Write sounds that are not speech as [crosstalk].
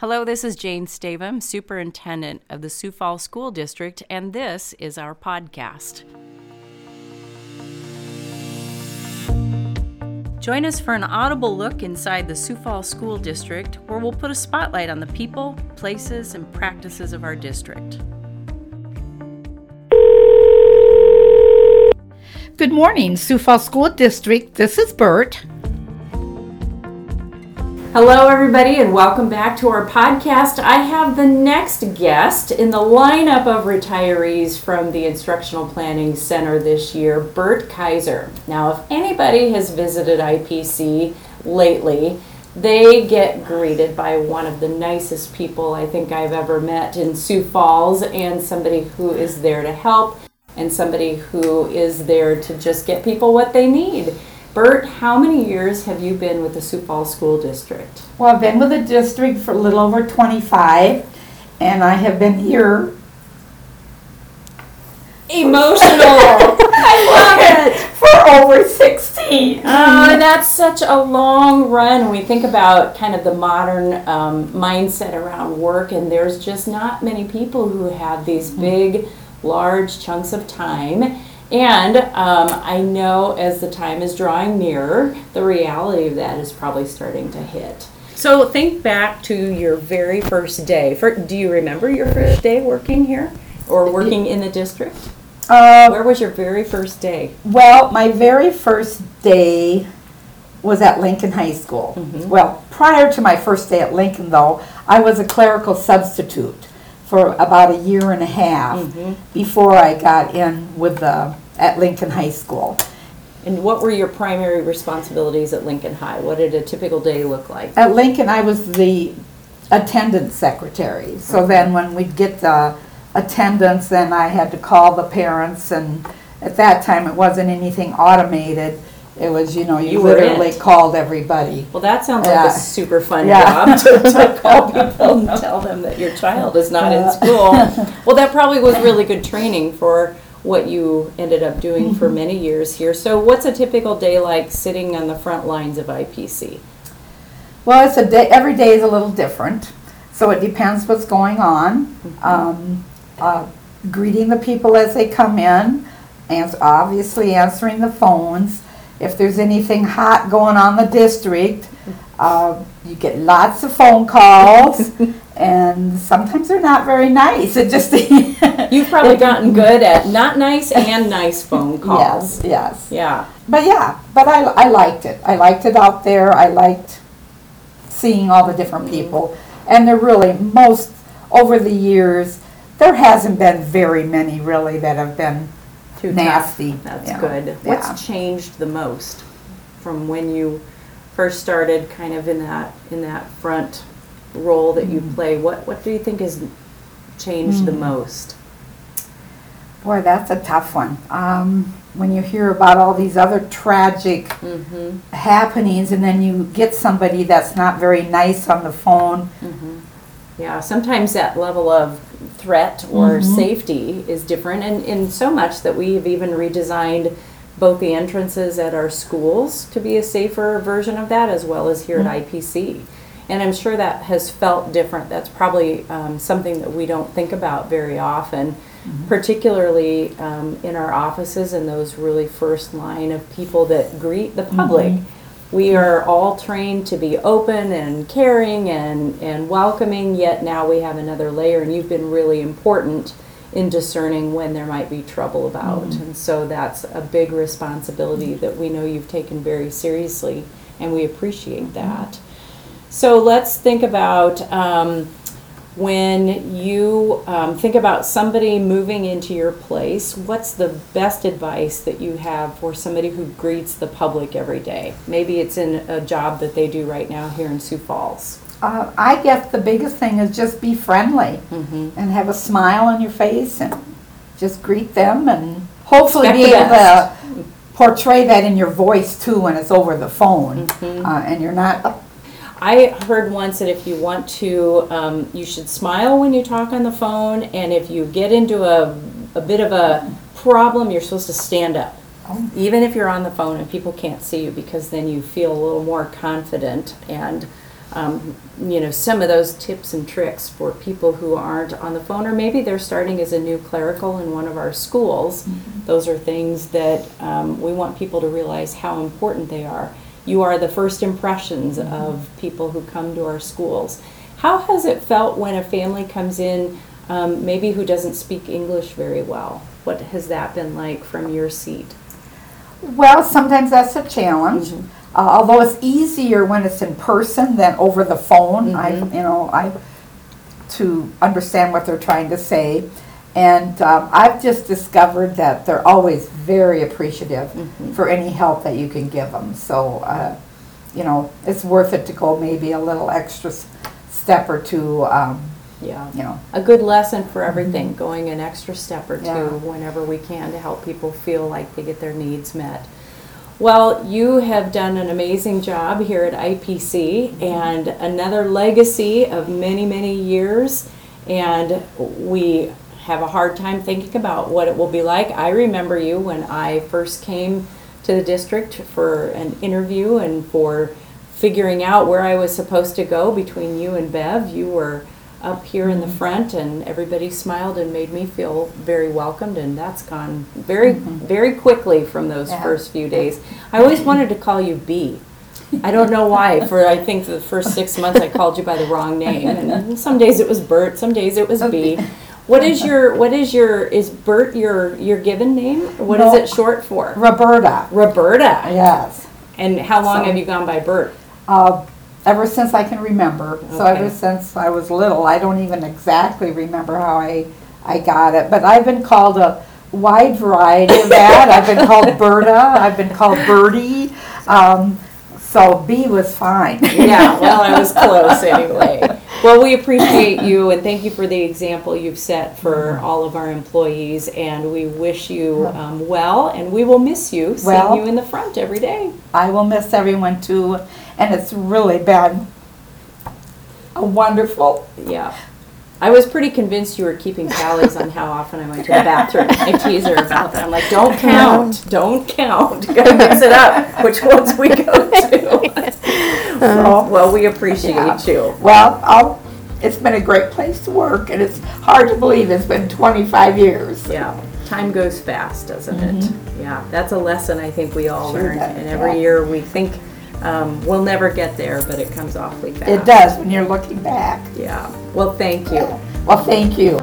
Hello, this is Jane Stavem, Superintendent of the Sioux Falls School District, and this is our podcast. Join us for an audible look inside the Sioux Falls School District, where we'll put a spotlight on the people, places, and practices of our district. Good morning, Sioux Falls School District. This is Bert. Hello, everybody, and welcome back to our podcast. I have the next guest in the lineup of retirees from the Instructional Planning Center this year, Bert Keiser. Now, if anybody has visited IPC lately, they get greeted by one of the nicest people I think I've ever met in Sioux Falls, and somebody who is there to help, and somebody who is there to just get people what they need. Bert, how many years have you been with the Sioux Falls School District? Well, I've been with the district for a little over 25, and I have been here Emotional. [laughs] I love it. for over 16. Oh, and that's such a long run when we think about kind of the modern um, mindset around work, and there's just not many people who have these big, large chunks of time. And um, I know as the time is drawing nearer, the reality of that is probably starting to hit. So think back to your very first day. For, do you remember your first day working here or working in the district? Uh, Where was your very first day? well, my very first day was at Lincoln High School. Well, prior to my first day at Lincoln, though, I was a clerical substitute for about a year and a half before I got in with the at Lincoln High School. And what were your primary responsibilities at Lincoln High? What did a typical day look like? At Lincoln, I was the attendance secretary. So then when we'd get the attendance, then I had to call the parents and at that time, it wasn't anything automated. It was, you know, you You were literally it. called everybody. Well, that sounds like Yeah. a super fun Yeah. job to, to [laughs] call people and tell them that your child is not in school. Well, that probably was really good training for what you ended up doing for many years here. So, what's a typical day like sitting on the front lines of IPC? Well, it's a day, every day is a little different, so it depends what's going on. Um, uh, greeting the people as they come in, and obviously answering the phones. If there's anything hot going on in the district, uh, you get lots of phone calls, [laughs] and sometimes they're not very nice. It just [laughs] You've probably gotten good at not nice and nice phone [laughs] calls. Yes, yes. Yeah. But yeah, but I, I liked it. I liked it out there. I liked seeing all the different people. And there really, most, over the years, there hasn't been very many really that have been Too tough. nasty. That's Yeah. good. Yeah. What's changed the most from when you first started kind of in that in that front role that Mm. you play? What what do you think has changed the Mm. most? Boy, that's a tough one. Um, when you hear about all these other tragic Mm-hmm. happenings and then you get somebody that's not very nice on the phone, Yeah, sometimes that level of threat or Mhm. safety is different, and in so much that we have even redesigned both the entrances at our schools to be a safer version of that, as well as here at IPC. And I'm sure that has felt different. That's probably um, something that we don't think about very often, particularly um, in our offices and those really first line of people that greet the public. We are all trained to be open and caring and, and welcoming, yet now we have another layer, and you've been really important in discerning when there might be trouble about. And so that's a big responsibility that we know you've taken very seriously, and we appreciate that. So let's think about um, when you um, think about somebody moving into your place, what's the best advice that you have for somebody who greets the public every day? Maybe it's in a job that they do right now here in Sioux Falls. uh, I guess the biggest thing is just be friendly. Mm-hmm. and have a smile on your face and just greet them and hopefully Expect be able to portray that in your voice too when it's over the phone Mm-hmm. uh, and you're not I heard once that if you want to, um, you should smile when you talk on the phone, and if you get into a, a bit of a problem, you're supposed to stand up. Oh. Even if you're on the phone and people can't see you, because then you feel a little more confident and um, you know, some of those tips and tricks for people who aren't on the phone, or maybe they're starting as a new clerical in one of our schools. Those are things that um, we want people to realize how important they are. You are the first impressions of people who come to our schools. How has it felt when a family comes in, um, maybe who doesn't speak English very well? What has that been like from your seat? Well, sometimes that's a challenge. Mhm. Uh, although it's easier when it's in person than over the phone. I, Mhm. you know, I to understand what they're trying to say, and um, I've just discovered that they're always very appreciative Mhm. for any help that you can give them. So, uh, you know, it's worth it to go maybe a little extra s- step or two. Um, Yeah. you know, A good lesson for everything, going an extra step or two Mm-hmm. Yeah. whenever we can to help people feel like they get their needs met. Well, you have done an amazing job here at IPC and another legacy of many, many years. And we have a hard time thinking about what it will be like. I remember you when I first came to the district for an interview and for figuring out where I was supposed to go between you and Bev. You were up here in the mm-hmm. front and everybody smiled and made me feel very welcomed and that's gone very mm-hmm. very quickly from those Yeah. first few days. I always wanted to call you B. I don't know why. For I think the first six months I called you by the wrong name, and some days it was Bert, some days it was B. What is your what is your is Bert your your given name? What is No. it short for? Roberta, Roberta. yes. And how long So- have you gone by Bert? Uh, ever since I can remember. So Okay. ever since I was little, I don't even exactly remember how I, I got it. But I've been called a wide variety of that. I've been called [laughs] Berta. I've been called Birdie. Um, so B was fine. Yeah, well, I was [laughs] close anyway. Well, we appreciate you and thank you for the example you've set for all of our employees. And we wish you um, well, and we will miss you, seeing Well- you in the front every day. I will miss everyone too, and it's really been a wonderful. Yeah. I was pretty convinced you were keeping tallies on how often I went to the bathroom. [laughs] I tease her about that. I'm like, don't count, don't count. [laughs] Gotta mix it up, which ones we go to. [laughs] So, well, we appreciate you. Well, I'll, it's been a great place to work, and it's hard to believe it's been 25 years. Yeah, time goes fast, doesn't it? Yeah, that's a lesson I think we all Mm-hmm. Sure learn. does, And every yeah. year we think um, we'll never get there, but it comes awfully fast. It does when you're looking back. Yeah. Well, thank you. Well, thank you.